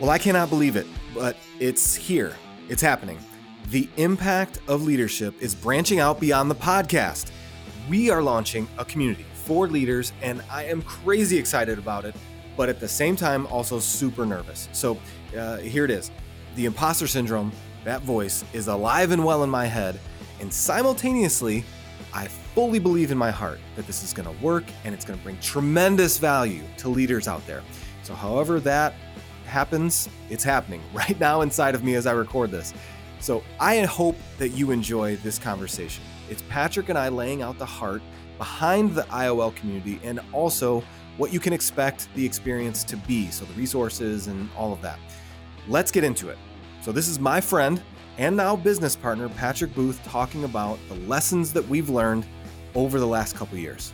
Well, I cannot believe it, but it's here. It's happening. The impact of leadership is branching out beyond the podcast. We are launching a community for leaders, and I am crazy excited about it, but at the same time, also super nervous. So uh, here it is the imposter syndrome, that voice, is alive and well in my head, and simultaneously, I fully believe in my heart that this is going to work and it's going to bring tremendous value to leaders out there. So, however, that happens, it's happening right now inside of me as I record this. So I hope that you enjoy this conversation. It's Patrick and I laying out the heart behind the IOL community and also what you can expect the experience to be. So the resources and all of that. Let's get into it. So this is my friend and now business partner, Patrick Booth, talking about the lessons that we've learned over the last couple years.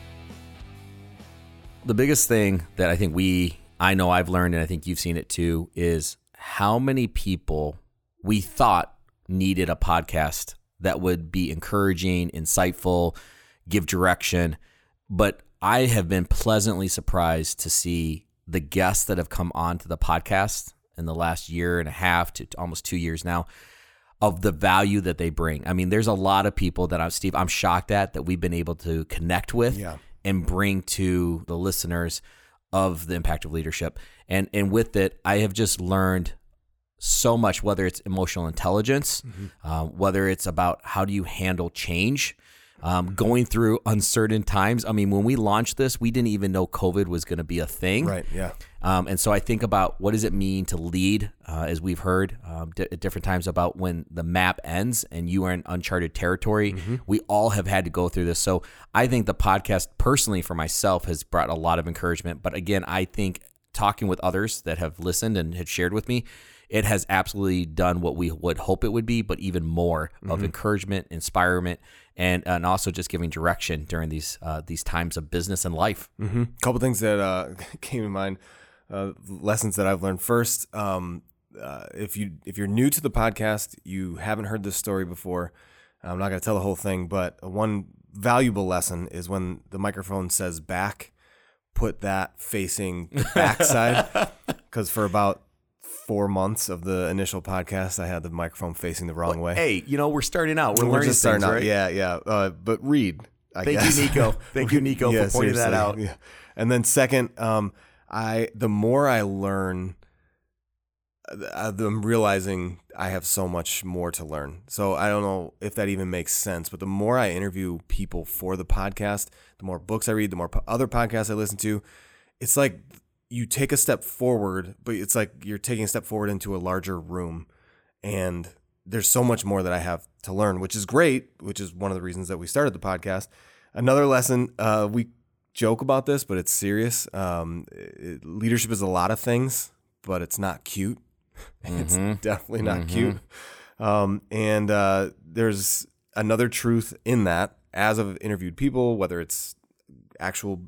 The biggest thing that I think we I know I've learned, and I think you've seen it too, is how many people we thought needed a podcast that would be encouraging, insightful, give direction. But I have been pleasantly surprised to see the guests that have come on to the podcast in the last year and a half to almost two years now of the value that they bring. I mean, there's a lot of people that I'm Steve, I'm shocked at that we've been able to connect with yeah. and bring to the listeners of the impact of leadership. And and with it, I have just learned so much. Whether it's emotional intelligence, mm-hmm. uh, whether it's about how do you handle change, um, going through uncertain times. I mean, when we launched this, we didn't even know COVID was going to be a thing. Right. Yeah. Um, and so I think about what does it mean to lead, uh, as we've heard um, d- at different times about when the map ends and you are in uncharted territory. Mm-hmm. We all have had to go through this. So I think the podcast, personally for myself, has brought a lot of encouragement. But again, I think talking with others that have listened and had shared with me, it has absolutely done what we would hope it would be, but even more mm-hmm. of encouragement, inspirement, and and also just giving direction during these uh, these times of business and life. A mm-hmm. couple things that uh, came to mind, uh, lessons that I've learned. First, um, uh, if you if you're new to the podcast, you haven't heard this story before. I'm not going to tell the whole thing, but one valuable lesson is when the microphone says back, put that facing backside, because for about four months of the initial podcast, I had the microphone facing the wrong way. Hey, you know, we're starting out. We're, we're learning just starting things, out. Right? Yeah, yeah. Uh, but read. I Thank guess. you, Nico. Thank you, Nico, yeah, for pointing that out. Yeah. And then second, um, I the more I learn, uh, I'm realizing I have so much more to learn. So I don't know if that even makes sense. But the more I interview people for the podcast, the more books I read, the more other podcasts I listen to. It's like you take a step forward, but it's like you're taking a step forward into a larger room. And there's so much more that I have to learn, which is great, which is one of the reasons that we started the podcast. Another lesson, uh, we joke about this, but it's serious. Um, it, leadership is a lot of things, but it's not cute. it's mm-hmm. definitely not mm-hmm. cute. Um, and uh, there's another truth in that. As I've interviewed people, whether it's actual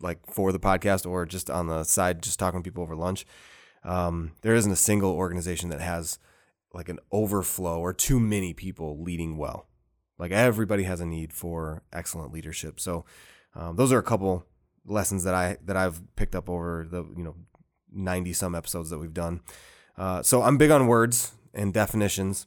like for the podcast or just on the side, just talking to people over lunch. Um, there isn't a single organization that has like an overflow or too many people leading well. Like everybody has a need for excellent leadership. So um, those are a couple lessons that I that I've picked up over the you know ninety some episodes that we've done. Uh, so I'm big on words and definitions.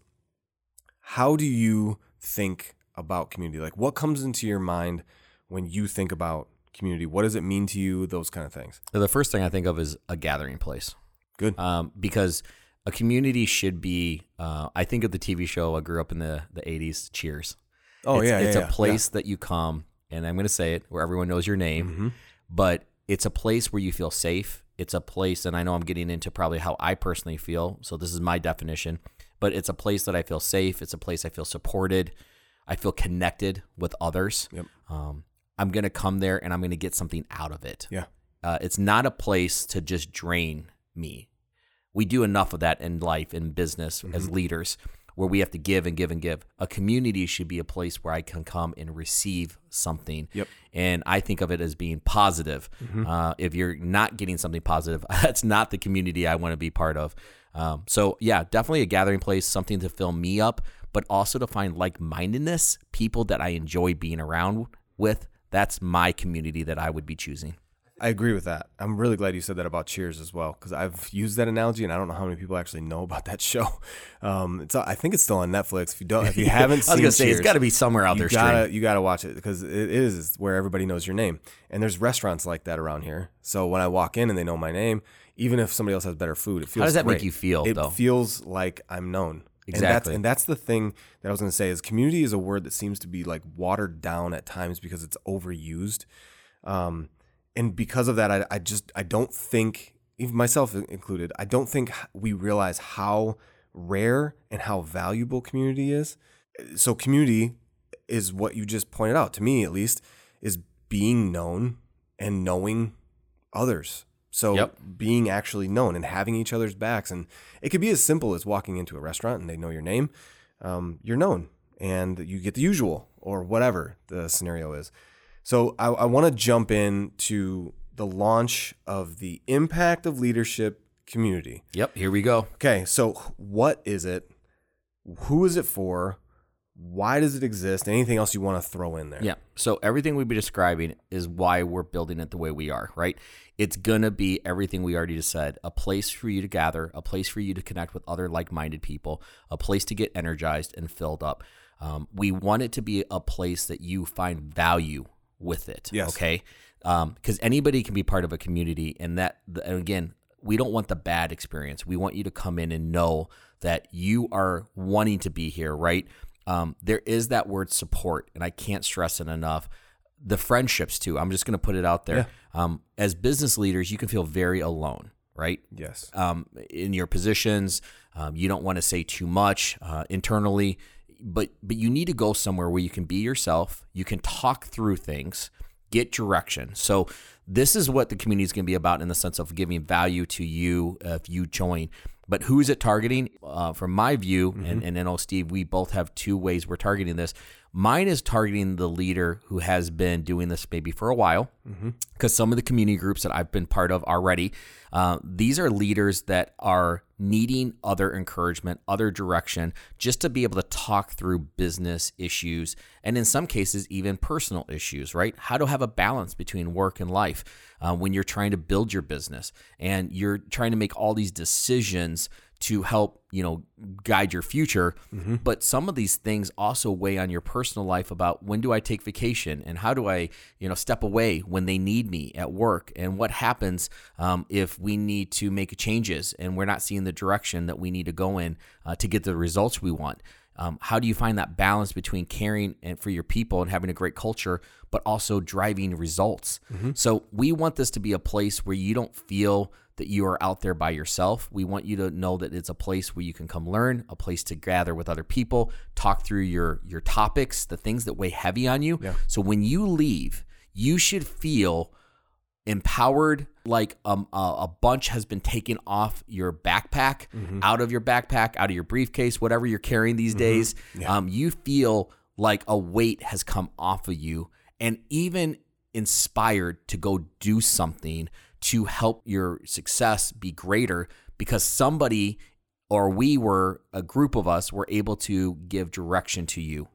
How do you think about community? Like what comes into your mind when you think about community? What does it mean to you? Those kind of things. The first thing I think of is a gathering place. Good. Um, because a community should be. Uh, I think of the TV show. I grew up in the the '80s. Cheers. Oh it's, yeah, it's yeah, a place yeah. that you come, and I'm going to say it where everyone knows your name, mm-hmm. but it's a place where you feel safe. It's a place, and I know I'm getting into probably how I personally feel. So this is my definition, but it's a place that I feel safe. It's a place I feel supported. I feel connected with others. Yep. Um, I'm going to come there and I'm going to get something out of it. Yeah. Uh, it's not a place to just drain me. We do enough of that in life, in business, mm-hmm. as leaders, where we have to give and give and give. A community should be a place where I can come and receive something. Yep. And I think of it as being positive. Mm-hmm. Uh, if you're not getting something positive, that's not the community I want to be part of. Um, so, yeah, definitely a gathering place, something to fill me up, but also to find like mindedness, people that I enjoy being around with that's my community that I would be choosing. I agree with that. I'm really glad you said that about Cheers as well because I've used that analogy and I don't know how many people actually know about that show. Um, it's I think it's still on Netflix. If you don't, if you haven't I was seen, gonna say Cheers, it's got to be somewhere out you there. gotta you gotta watch it because it is where everybody knows your name. And there's restaurants like that around here. So when I walk in and they know my name, even if somebody else has better food, it feels. How does that make you feel, It though? feels like I'm known. And that's, Exactly. and that's the thing that I was going to say is community is a word that seems to be like watered down at times because it's overused. Um, and because of that, I, I just I don't think, even myself included, I don't think we realize how rare and how valuable community is. So community is what you just pointed out to me, at least, is being known and knowing others. So Yep. being actually known and having each other's backs, and it could be as simple as walking into a restaurant and they know your name. Um, you're known, and you get the usual or whatever the scenario is. So I, I want to jump in to the launch of the impact of leadership community. Yep, here we go. Okay, so what is it? Who is it for? Why does it exist? Anything else you want to throw in there? Yeah. So everything we've been describing is why we're building it the way we are, right? It's gonna be everything we already just said. A place for you to gather, a place for you to connect with other like-minded people, a place to get energized and filled up. Um, we want it to be a place that you find value with it. Yes. Okay. Because anybody can be part of a community, and that and again, we don't want the bad experience. We want you to come in and know that you are wanting to be here, right? Um, there is that word support, and I can't stress it enough. The friendships too. I'm just going to put it out there. Um, as business leaders, you can feel very alone, right? Yes. um, in your positions. Um, you don't want to say too much uh, internally, but but you need to go somewhere where you can be yourself. You can talk through things, get direction. So this is what the community is going to be about in the sense of giving value to you if you join. But who is it targeting? Uh, from my view, and, and I know Steve, we both have two ways we're targeting this. Mine is targeting the leader who has been doing this maybe for a while, because some of the community groups that I've been part of already, uh, these are leaders that are needing other encouragement, other direction, just to be able to talk through business issues and in some cases, even personal issues, right? How to have a balance between work and life uh, when you're trying to build your business and you're trying to make all these decisions to help you know guide your future. But some of these things also weigh on your personal life about when do i take vacation and how do i you know step away when they need me at work and what happens um, if we need to make changes and we're not seeing the direction that we need to go in uh, to get the results we want um, how do you find that balance between caring and for your people and having a great culture but also driving results so we want this to be a place where you don't feel that you are out there by yourself. We want you to know that it's a place where you can come learn, a place to gather with other people, talk through your your topics, the things that weigh heavy on you. So when you leave, you should feel empowered like um, a, a bunch has been taken off your backpack out of your backpack out of your briefcase whatever you're carrying these days. Um, you feel like a weight has come off of you and even inspired to go do something to help your success be greater because somebody or we were a group of us were able to give direction to you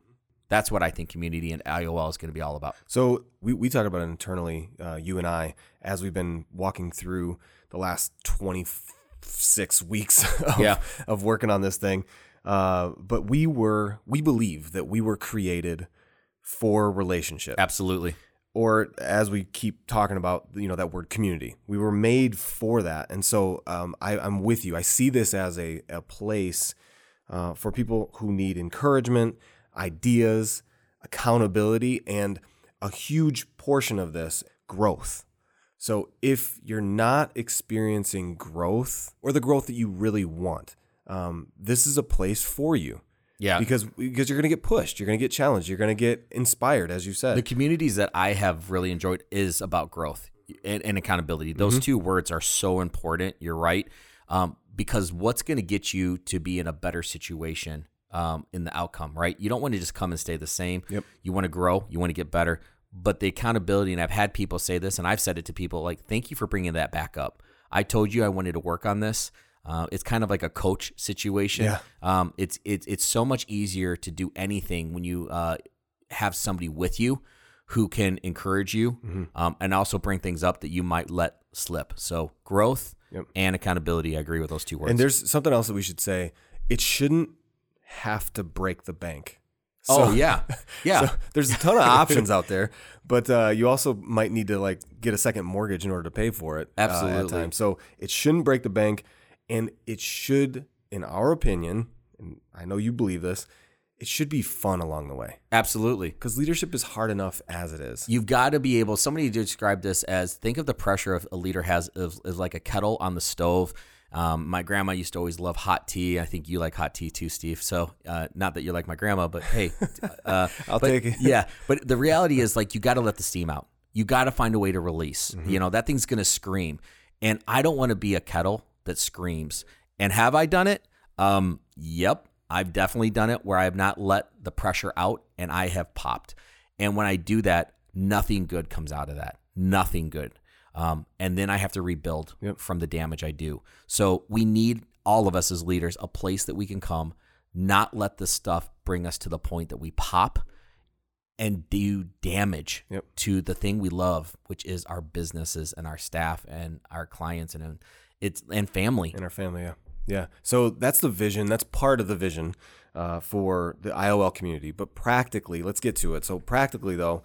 that's what i think community and iol is going to be all about So we, we talk about it internally, uh, you and I, as we've been walking through the last 26 weeks of, Yeah. of working on this thing. Uh, but we were, we believe that we were created for relationship. absolutely or as we keep talking about, you know, that word community. We were made for that. And so um, I, I'm with you. I see this as a, a place uh, for people who need encouragement, ideas, accountability, and a huge portion of this growth. So if you're not experiencing growth or the growth that you really want, um, this is a place for you yeah because because you're going to get pushed, you're going to get challenged, you're going to get inspired, as you said. the communities that I have really enjoyed is about growth and, and accountability. Those Mm-hmm. two words are so important. You're right. Um, because what's going to get you to be in a better situation um, in the outcome, right? You don't want to just come and stay the same. Yep. You want to grow. You want to get better. But the accountability, and I've had people say this, and I've said it to people like, thank you for bringing that back up. I told you I wanted to work on this. Uh, it's kind of like a coach situation. Yeah. Um, it's it's it's so much easier to do anything when you uh, have somebody with you who can encourage you Mm-hmm. um, and also bring things up that you might let slip. So growth Yep. and accountability. I agree with those two words. And there's something else that we should say. It shouldn't have to break the bank. oh So- yeah, yeah. So there's a ton of options out there, but uh, you also might need to like get a second mortgage in order to pay for it. uh, at Absolutely. times. So it shouldn't break the bank, and it should, in our opinion, and I know you believe this, it should be fun along the way Absolutely. because leadership is hard enough as it is. You've got to be able. Somebody described this as think of the pressure of a leader has is, is like a kettle on the stove. Um, my grandma used to always love hot tea. I think you like hot tea too, Steve. So uh, not that you're like my grandma, but hey, uh, I'll but- take it. yeah, but the reality is like you got to let the steam out. You got to find a way to release. Mm-hmm. You know that thing's gonna scream, and I don't want to be a kettle that screams. And have I done it? Um, yep, I've definitely done it where I have not let the pressure out and I have popped. And when I do that, nothing good comes out of that. Nothing good. Um, and then I have to rebuild Yep. from the damage I do. So we need all of us as leaders a place that we can come, not let this stuff bring us to the point that we pop and do damage Yep. to the thing we love, which is our businesses and our staff and our clients and and it's and family. in our family. Yeah, yeah. So that's the vision. That's part of the vision uh, for the IOL community. But practically, let's get to it. So practically, though,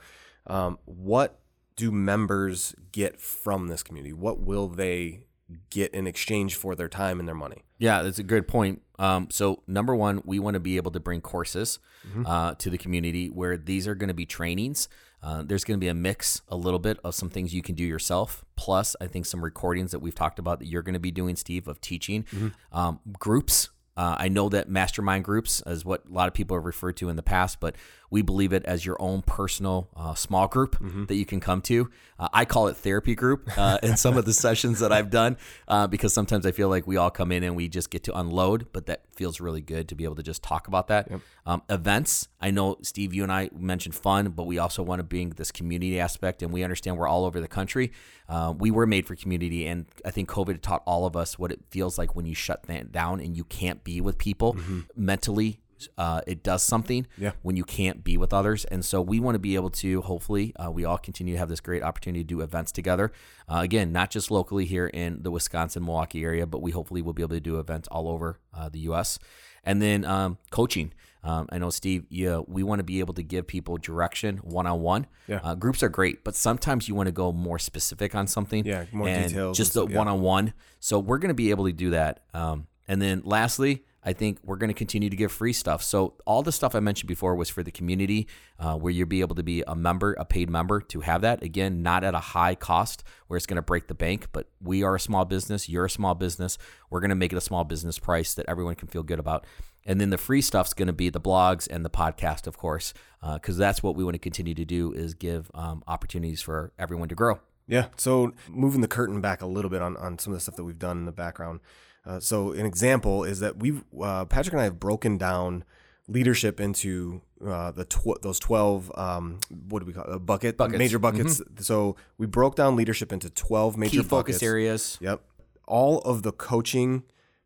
um, what do members get from this community? What will they get in exchange for their time and their money? Yeah, that's a good point. Um, so number one, we want to be able to bring courses uh, to the community where these are going to be trainings. Uh, there's going to be a mix, a little bit of some things you can do yourself. Plus, I think some recordings that we've talked about that you're going to be doing, Steve, of teaching um, groups. Uh, I know that mastermind groups is what a lot of people have referred to in the past, but we believe it as your own personal uh, small group that you can come to. Uh, I call it therapy group uh, in some of the sessions that I've done uh, because sometimes I feel like we all come in and we just get to unload, but that feels really good to be able to just talk about that. Um, events, I know, Steve, you and I mentioned fun, but we also want to bring this community aspect, and we understand we're all over the country. Uh, we were made for community, and I think COVID taught all of us what it feels like when you shut that down and you can't be with people mentally. Uh, it does something Yeah. when you can't be with others. And so we want to be able to, hopefully, uh, we all continue to have this great opportunity to do events together. Uh, again, not just locally here in the Wisconsin, Milwaukee area, but we hopefully will be able to do events all over uh, the U.S. And then um, coaching. Um, I know, Steve, yeah, we want to be able to give people direction one on one. Groups are great, but sometimes you want to go more specific on something. Yeah, more and details Just the one on one. So we're going to be able to do that. Um, and then lastly, I think we're going to continue to give free stuff. So all the stuff I mentioned before was for the community, uh, where you'll be able to be a member, a paid member, to have that. Again, not at a high cost where it's going to break the bank, but we are a small business. You're a small business. We're going to make it a small business price that everyone can feel good about. And then the free stuff's going to be the blogs and the podcast, of course, because that's what we want to continue to do is give um, opportunities for everyone to grow. Yeah. So moving the curtain back a little bit on, on some of the stuff that we've done in the background. Uh, so an example is that we've uh, Patrick and I have broken down leadership into uh, the tw- those twelve um, what do we call it? Uh, bucket Buckets. major buckets. So we broke down leadership into twelve major Key buckets. focus areas. Yep. All of the coaching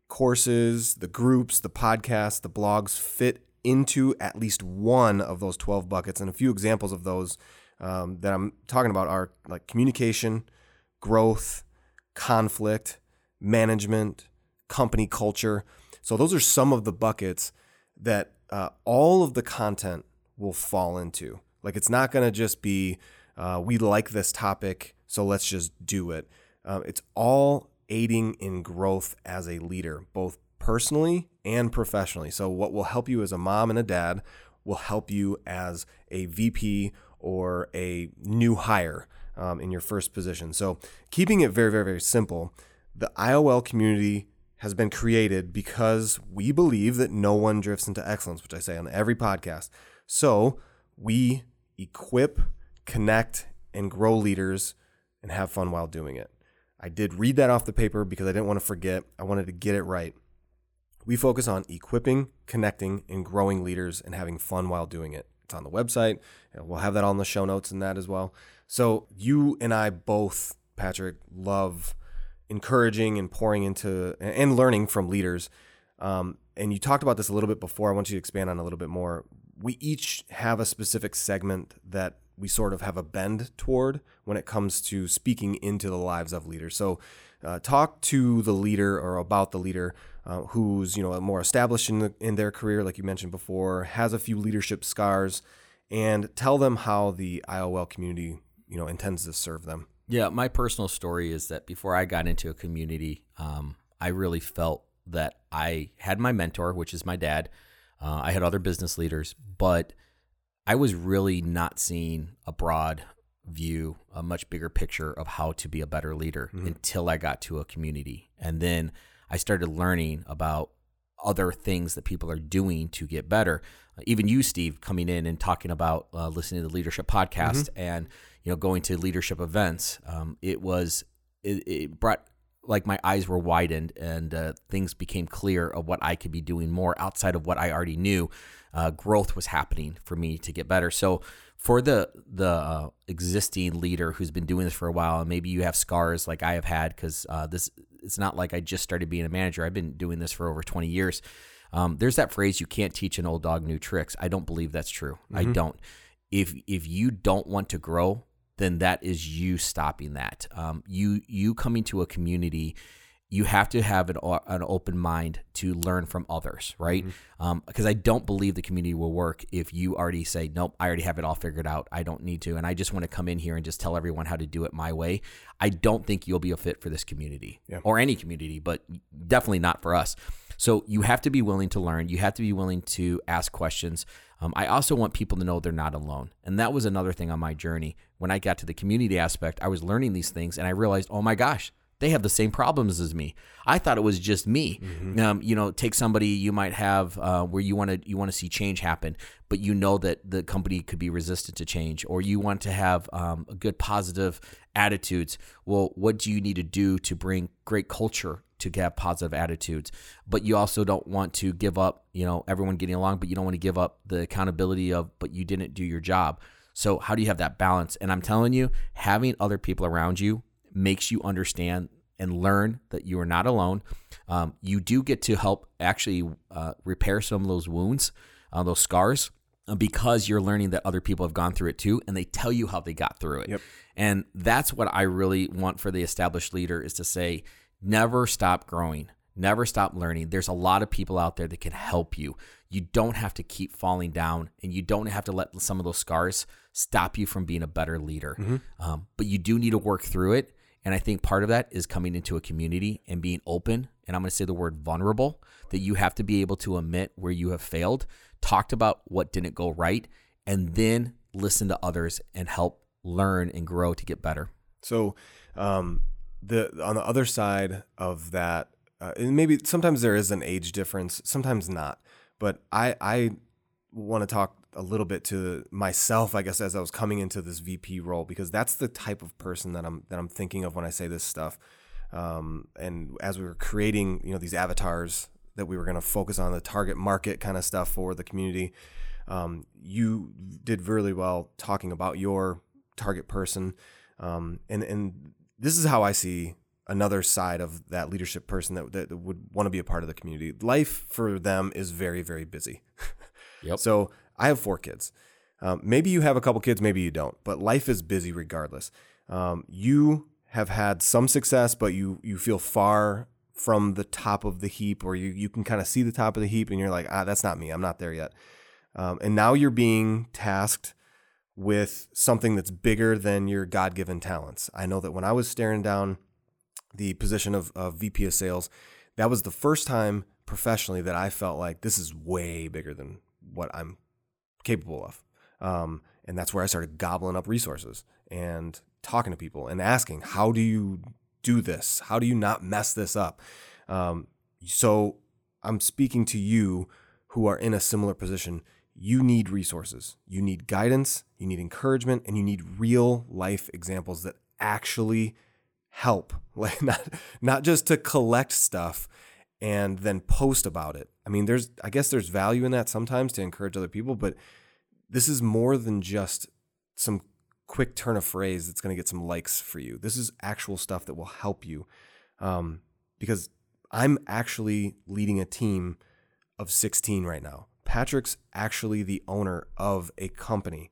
courses, the groups, the podcasts, the blogs fit into at least one of those 12 buckets. And a few examples of those um, that I'm talking about are like communication, growth, conflict, management, company culture. So those are some of the buckets that uh, all of the content will fall into. Like it's not going to just be, uh, we like this topic, so let's just do it. Um, it's all aiding in growth as a leader, both personally and professionally. So, what will help you as a mom and a dad will help you as a VP or a new hire um, in your first position. So, keeping it very, very, very simple, the IOL community has been created because we believe that no one drifts into excellence, which I say on every podcast. So, we equip, connect, and grow leaders and have fun while doing it. I did read that off the paper because I didn't want to forget. I wanted to get it right. We focus on equipping, connecting, and growing leaders and having fun while doing it. It's on the website. We'll have that on the show notes and that as well. So, you and I both, Patrick, love encouraging and pouring into and learning from leaders. Um, and you talked about this a little bit before. I want you to expand on a little bit more. We each have a specific segment that we sort of have a bend toward when it comes to speaking into the lives of leaders. So, uh, talk to the leader or about the leader uh, who's you know more established in the, in their career, like you mentioned before, has a few leadership scars, and tell them how the IOL community you know intends to serve them. Yeah, my personal story is that before I got into a community, um, I really felt that I had my mentor, which is my dad. Uh, I had other business leaders, but I was really not seeing a broad view, a much bigger picture of how to be a better leader mm-hmm. until I got to a community. And then I started learning about other things that people are doing to get better. Uh, even you, Steve, coming in and talking about uh, listening to the leadership podcast mm-hmm. and you know going to leadership events. Um, it was it, it, brought like my eyes were widened and uh, things became clear of what I could be doing more outside of what I already knew. Uh, growth was happening for me to get better. So for the the uh, existing leader who's been doing this for a while, and maybe you have scars like I have had, because uh, this it's not like I just started being a manager. I've been doing this for over twenty years. Um, there's that phrase: "You can't teach an old dog new tricks." I don't believe that's true. Mm-hmm. I don't. If if you don't want to grow, then that is you stopping that. Um, you you coming to a community, you have to have an, an open mind to learn from others, right? Because mm-hmm. um, I don't believe the community will work if you already say, nope, I already have it all figured out. I don't need to, and I just want to come in here and just tell everyone how to do it my way. I don't think you'll be a fit for this community yeah. or any community, but definitely not for us. So you have to be willing to learn. You have to be willing to ask questions. Um, I also want people to know they're not alone. And that was another thing on my journey. When I got to the community aspect, I was learning these things and I realized, oh my gosh, they have the same problems as me. I thought it was just me. Mm-hmm. Um, you know, take somebody you might have uh, where you want to you want to see change happen, but you know that the company could be resistant to change, or you want to have um, a good positive attitudes. Well, what do you need to do to bring great culture to have positive attitudes? But you also don't want to give up. You know, everyone getting along, but you don't want to give up the accountability of, but you didn't do your job. So how do you have that balance? And I'm telling you, having other people around you makes you understand and learn that you are not alone. Um, you do get to help actually uh, repair some of those wounds, uh, those scars, uh, because you're learning that other people have gone through it too, and they tell you how they got through it. Yep. And that's what I really want for the established leader is to say, never stop growing. Never stop learning. There's a lot of people out there that can help you. You don't have to keep falling down, and you don't have to let some of those scars stop you from being a better leader. Mm-hmm. Um, but you do need to work through it and I think part of that is coming into a community and being open. And I'm going to say the word vulnerable, that you have to be able to admit where you have failed, talked about what didn't go right, and then listen to others and help learn and grow to get better. So, um, the on the other side of that, uh, and maybe sometimes there is an age difference, sometimes not. But I I want to talk a little bit to myself, I guess, as I was coming into this VP role, because that's the type of person that I'm that I'm thinking of when I say this stuff. Um, and as we were creating, you know, these avatars that we were going to focus on the target market kind of stuff for the community, um, you did really well talking about your target person, um, and and this is how I see another side of that leadership person that, that would want to be a part of the community. Life for them is very very busy. Yep. So I have four kids. Um, maybe you have a couple kids, maybe you don't, but life is busy regardless. Um, you have had some success, but you you feel far from the top of the heap, or you you can kind of see the top of the heap, and you're like, ah, that's not me. I'm not there yet. Um, and now you're being tasked with something that's bigger than your God given talents. I know that when I was staring down the position of, of VP of sales, that was the first time professionally that I felt like this is way bigger than what I'm capable of. Um, and that's where I started gobbling up resources and talking to people and asking, how do you do this? How do you not mess this up? Um, so I'm speaking to you who are in a similar position. You need resources, you need guidance, you need encouragement, and you need real life examples that actually help. Like not not just to collect stuff and then post about it. I mean, there's I guess there's value in that sometimes to encourage other people, but this is more than just some quick turn of phrase that's going to get some likes for you. This is actual stuff that will help you. Um, because I'm actually leading a team of 16 right now. Patrick's actually the owner of a company.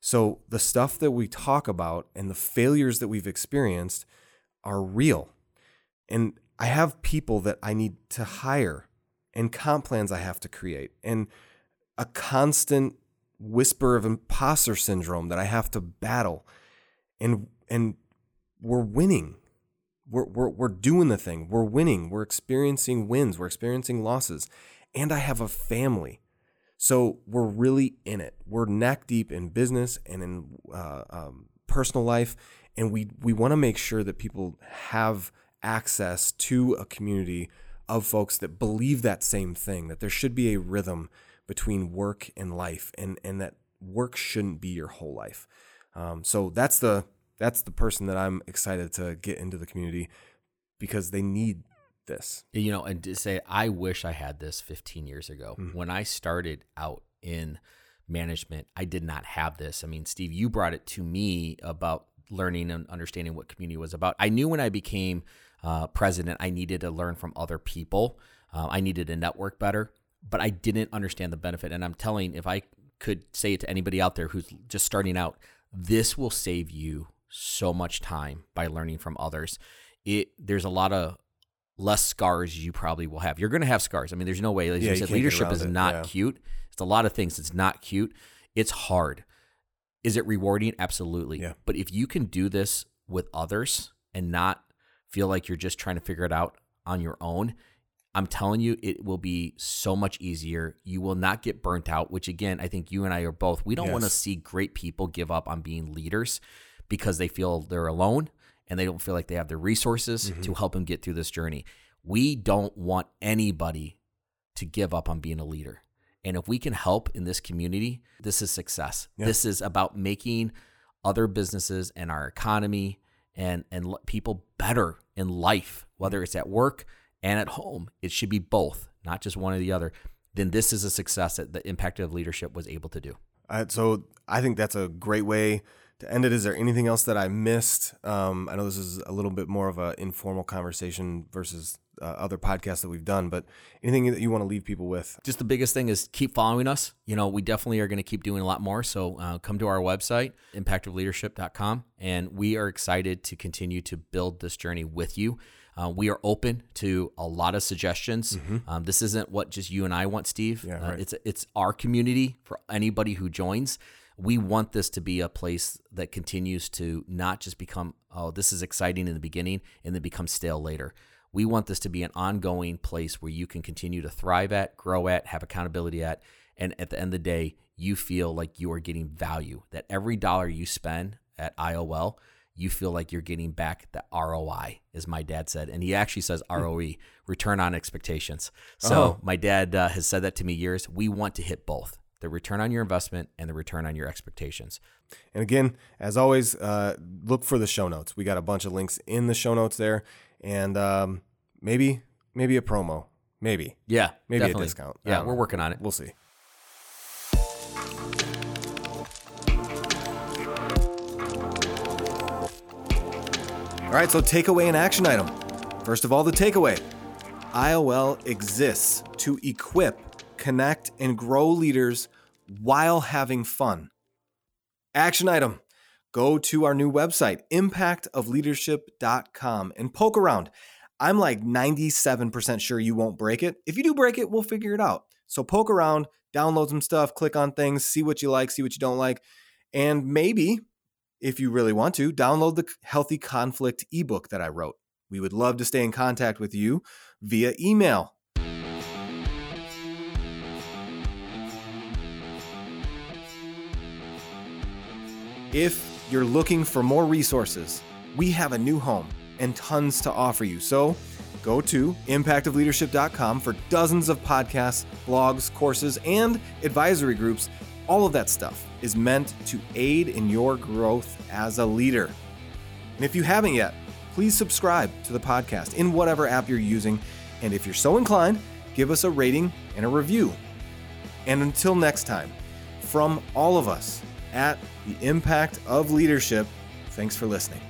So the stuff that we talk about and the failures that we've experienced are real. And I have people that I need to hire and comp plans I have to create and a constant whisper of imposter syndrome that I have to battle. And and we're winning. We're, we're, we're doing the thing. We're winning. We're experiencing wins. We're experiencing losses. And I have a family. So we're really in it. We're neck deep in business and in uh, um, personal life. And we, we want to make sure that people have access to a community of folks that believe that same thing, that there should be a rhythm between work and life, and, and that work shouldn't be your whole life. Um, so that's the that's the person that I'm excited to get into the community because they need this. You know, and to say, I wish I had this 15 years ago. Mm-hmm. When I started out in management, I did not have this. I mean, Steve, you brought it to me about learning and understanding what community was about. I knew when I became uh, president, I needed to learn from other people. Uh, I needed to network better, but I didn't understand the benefit. And I'm telling, if I could say it to anybody out there who's just starting out, this will save you so much time by learning from others. It there's a lot of less scars you probably will have. You're going to have scars. I mean, there's no way. Like yeah, you said, leadership is it. not yeah. cute. It's a lot of things. It's not cute. It's hard. Is it rewarding? Absolutely. Yeah. But if you can do this with others and not feel like you're just trying to figure it out on your own, I'm telling you, it will be so much easier. You will not get burnt out, which again, I think you and I are both. We don't yes. want to see great people give up on being leaders because they feel they're alone and they don't feel like they have the resources mm-hmm. to help them get through this journey. We don't want anybody to give up on being a leader. And if we can help in this community, this is success. Yeah. This is about making other businesses and our economy and and people better in life, whether it's at work and at home. It should be both, not just one or the other. Then this is a success that the impact of leadership was able to do. So I think that's a great way to end it, is there anything else that I missed? Um, I know this is a little bit more of an informal conversation versus uh, other podcasts that we've done, but anything that you want to leave people with? Just the biggest thing is keep following us. You know, we definitely are going to keep doing a lot more. So uh, come to our website, impactofleadership.com, and we are excited to continue to build this journey with you. Uh, we are open to a lot of suggestions. Mm-hmm. Um, this isn't what just you and I want, Steve. Yeah, uh, right. it's it's our community for anybody who joins we want this to be a place that continues to not just become, oh, this is exciting in the beginning and then become stale later. We want this to be an ongoing place where you can continue to thrive at, grow at, have accountability at. And at the end of the day, you feel like you are getting value, that every dollar you spend at IOL, you feel like you're getting back the ROI, as my dad said. And he actually says hmm. ROE, return on expectations. So oh. my dad uh, has said that to me years. We want to hit both the return on your investment and the return on your expectations. And again, as always, uh, look for the show notes. We got a bunch of links in the show notes there, and um, maybe maybe a promo, maybe yeah, maybe definitely. a discount. Yeah, we're working on it. We'll see. All right, so takeaway and action item. First of all, the takeaway. IOL exists to equip connect, and grow leaders while having fun. Action item go to our new website, impactofleadership.com, and poke around. I'm like 97% sure you won't break it. If you do break it, we'll figure it out. So poke around, download some stuff, click on things, see what you like, see what you don't like, and maybe, if you really want to, download the Healthy Conflict ebook that I wrote. We would love to stay in contact with you via email If you're looking for more resources, we have a new home and tons to offer you. So go to impactofleadership.com for dozens of podcasts, blogs, courses, and advisory groups. All of that stuff is meant to aid in your growth as a leader. And if you haven't yet, please subscribe to the podcast in whatever app you're using. And if you're so inclined, give us a rating and a review. And until next time, from all of us at the impact of leadership. Thanks for listening.